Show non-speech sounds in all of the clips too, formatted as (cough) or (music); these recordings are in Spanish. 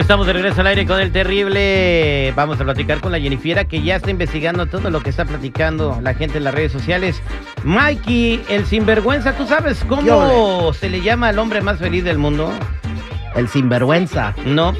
Estamos de regreso al aire con el terrible. Vamos a platicar con la Jennifiera que ya está investigando todo lo que está platicando la gente en las redes sociales. Mikey, el sinvergüenza, ¿tú sabes cómo se le llama al hombre más feliz del mundo? El sinvergüenza. No,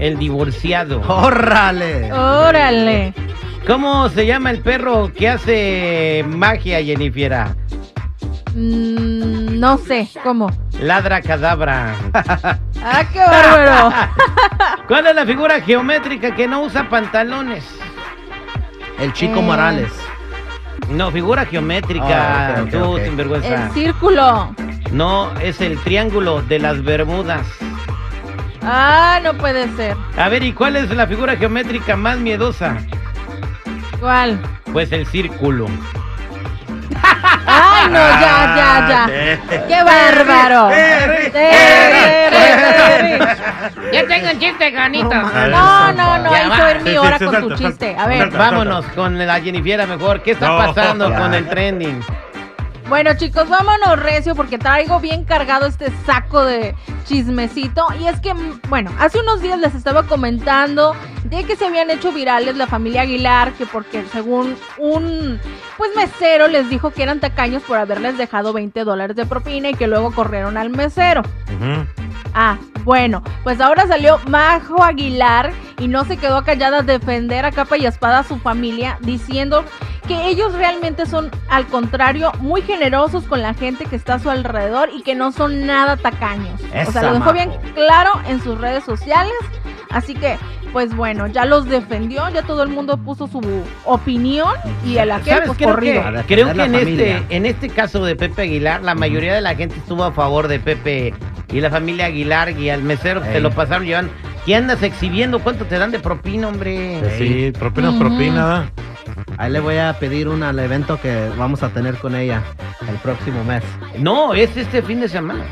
el divorciado. ¡Órale! Órale. ¿Cómo se llama el perro que hace magia, Jennifiera? Mm, no sé, ¿cómo? Ladra cadabra. (laughs) ¡Ah, qué bárbaro! (laughs) ¿Cuál es la figura geométrica que no usa pantalones? El Chico Eh. Morales. No, figura geométrica, Ah, ok, ok, tú, ok. sinvergüenza. El círculo. No, es el triángulo de las Bermudas. Ah, no puede ser. A ver, ¿y cuál es la figura geométrica más miedosa? ¿Cuál? Pues el círculo. ¡Ay, no! Ya, ya, ya. (laughs) ¡Qué bárbaro! Terry. (laughs) Ya tengo un chiste, ganito. No, no, no, hizo va. ver mi hora con tu chiste. A ver. Vámonos con la Jennifiera mejor. ¿Qué está pasando con el trending? Bueno, chicos, vámonos recio porque traigo bien cargado este saco de chismecito. Y es que, bueno, hace unos días les estaba comentando de que se habían hecho virales la familia Aguilar, que porque según un pues mesero les dijo que eran tacaños por haberles dejado 20 dólares de propina y que luego corrieron al mesero. Ujú. Ah, bueno, pues ahora salió Majo Aguilar y no se quedó callada a defender a capa y espada a su familia diciendo que ellos realmente son, al contrario, muy generosos con la gente que está a su alrededor y que no son nada tacaños. o sea, lo dejó bien claro en sus redes sociales. Así que, pues bueno, ya los defendió, ya todo el mundo puso su opinión y el aquel ¿Sabes? pues Creo corrido. que, creo que en, este, en este caso de Pepe Aguilar, la mayoría de la gente estuvo a favor de Pepe y la familia Aguilar y al mesero Ey. se lo pasaron llevan. ¿Qué andas exhibiendo? ¿Cuánto te dan de propina, hombre? Pues sí, propina, Ujú. propina. Ahí le voy a pedir una al evento que vamos a tener con ella el próximo mes. No, es este fin de semana.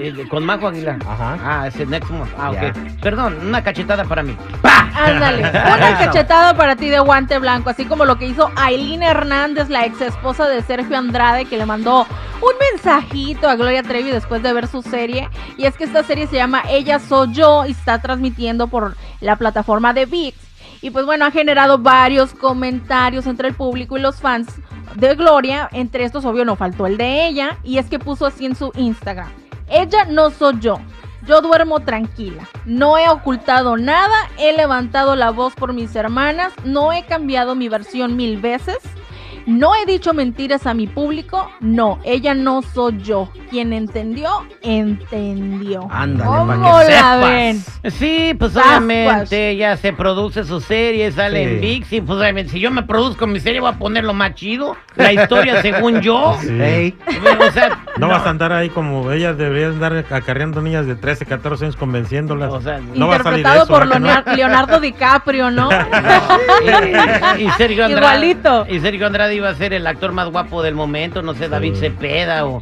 Eh, con Majo Aguilar. Ajá. Ah, es el next month. Ah, Ya. ok. Perdón, una cachetada para mí. ¡Pah! Ándale, (laughs) una cachetada para ti de guante blanco, así como lo que hizo Aileen Hernández, la ex esposa de Sergio Andrade, que le mandó un mensajito a Gloria Trevi después de ver su serie. Y es que esta serie se llama Ella Soy Yo y está transmitiendo por la plataforma de VIX. Y pues bueno, ha generado varios comentarios entre el público y los fans de Gloria. Entre estos, obvio, no faltó el de ella. Y es que puso así en su Instagram. Ella no soy yo. Yo duermo tranquila. No he ocultado nada. He levantado la voz por mis hermanas. No he cambiado mi versión mil veces. No he dicho mentiras a mi público. No, ella no soy yo. Quien entendió, entendió. Ándale, ¿Cómo pa' que la sepas. ven? Sí, pues obviamente ya se produce su serie, sale Sí. en VIX y pues obviamente si yo me produzco mi serie voy a poner lo más chido, la historia según yo. Sí. O sea, No, vas a andar ahí como ellas deberían andar acarreando niñas de 13, 14 años convenciéndolas. O sea, no va a salir Interpretado eso, por ¿verdad que no? Leonardo, Leonardo DiCaprio, (laughs) ¿no? y, y Sergio Andrade. Igualito. Y Sergio Andrade iba a ser el actor más guapo del momento, no sé, David Sí. Cepeda o.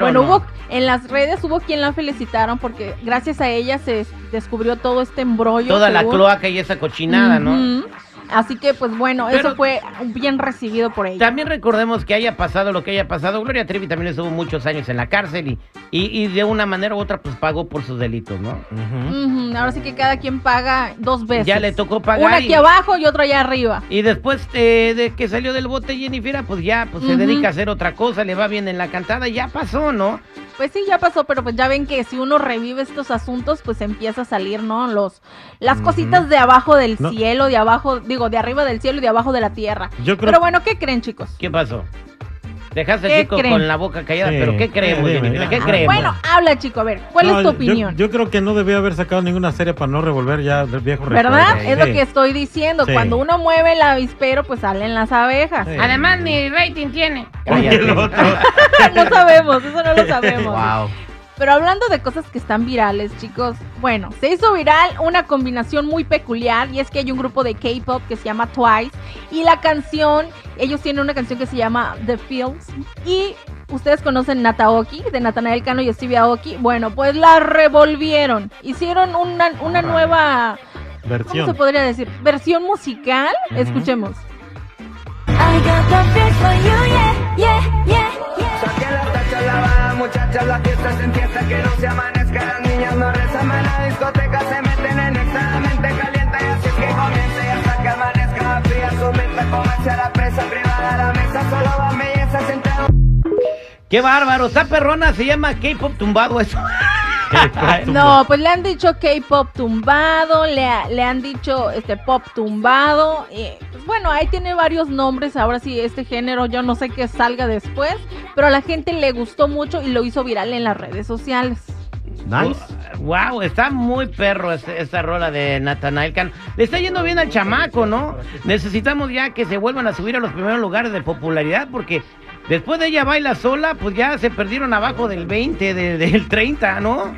Bueno, know. hubo en las redes hubo quien la felicitaron porque gracias a ella se descubrió todo este embrollo. Toda la cloaca y esa cochinada, ¿no? Así que, pues bueno, Pero- eso fue bien recibido por ella. También recordemos que haya pasado lo que haya pasado. Gloria Trevi también estuvo muchos años en la cárcel y, y, y de una manera u otra pues pagó por sus delitos, ¿no? Ahora sí que cada quien paga dos veces. Ya le tocó pagar. Una y- aquí abajo y otra allá arriba. Y después eh, de que salió del bote Jennifer, pues ya pues se dedica a hacer otra cosa, le va bien en la cantada, y ya pasó, ¿no? Pues sí, ya pasó, pero pues ya ven que si uno revive estos asuntos, pues empieza a salir, ¿no? Los, las cositas de abajo del No. cielo, de abajo, digo, de arriba del cielo y de abajo de la tierra. Yo creo Pero bueno, ¿qué creen, chicos? ¿Qué pasó? Dejaste ¿Qué al chico creen? con la boca callada, Sí. pero ¿qué creemos, Sí, dime, Jennifer? ¿Qué ya. creemos? Bueno, habla, chico, a ver, ¿cuál No, es tu opinión? Yo, creo que no debió haber sacado ninguna serie para no revolver ya el viejo ¿Verdad? recuerdo. Es lo que estoy diciendo. Sí. Cuando uno mueve el avispero, pues salen las abejas. Sí. Además, ni rating tiene. Oye, el otro. (laughs) no sabemos, eso no lo sabemos. wow. Pero hablando de cosas que están virales, chicos, bueno, se hizo viral una combinación muy peculiar y es que hay un grupo de K-pop que se llama Twice y la canción, ellos tienen una canción que se llama The Fields y ustedes conocen Nataoki de Natanael Cano y Stevie Aoki, bueno, pues la revolvieron, hicieron una, una nueva Versión. ¿Cómo se podría decir? Versión musical. Escuchemos. I got the for you, yeah, yeah, yeah, muchachas, la fiesta es en fiesta, que no se amanezca, las niñas no rezan, en la discoteca se meten en extremadamente caliente, y así es que comience y hasta que amanezca, fría su mente, comerse a la presa, privada la mesa, solo van bellezas entre ¡Qué bárbaro! Está perrona, se llama K-pop tumbado eso. No, pues le han dicho K-pop tumbado, le, ha- le han dicho este pop tumbado. Y, pues bueno, ahí tiene varios nombres. Ahora sí, este género, yo no sé qué salga después, pero a la gente le gustó mucho y lo hizo viral en las redes sociales. Nice. Wow, está muy perro este- esta rola de Nathanael Cano. Le está yendo bien al chamaco, ¿no? Necesitamos ya que se vuelvan a subir a los primeros lugares de popularidad porque después de ella baila sola, pues ya se perdieron abajo del 20, de- del 30, ¿no?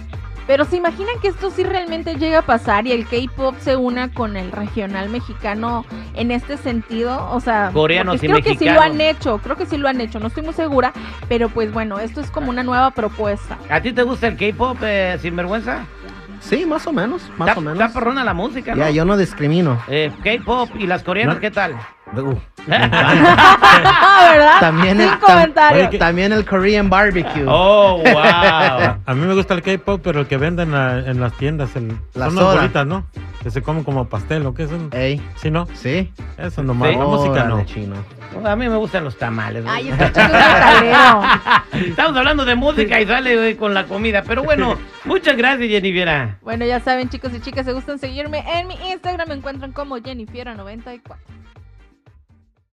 Pero se imaginan que esto sí realmente llega a pasar y el K-pop se una con el regional mexicano en este sentido, o sea, Coreanos y creo que sí lo han hecho, creo que sí lo han hecho, no estoy muy segura, pero pues bueno, esto es como una nueva propuesta. ¿A ti te gusta el K-pop, eh, sinvergüenza? Sí, más o menos, más Está, o menos. está perrona la música, ¿no? Ya, yo no discrimino. Eh, K-pop y las coreanas, No. ¿qué tal? Uh, (laughs) ¿Verdad? También Sin el, tam- comentario. Oye, también el Korean barbecue. Oh, wow. A mí me gusta el K-pop, pero el que venden a- en las tiendas, el, La son soda. unas bolitas, ¿no? Que se comen como pastel, ¿o qué es? eso? Ey, Sí, ¿no? sí. Eso nomás, Sí. la música no. Chino. A mí me gustan los tamales. ¿no? Ay. (laughs) Estamos hablando de música y sale con la comida. Pero bueno, muchas gracias, Jennifer. Bueno, ya saben, chicos y chicas, si gustan seguirme en mi Instagram, me encuentran como Jennifiera94.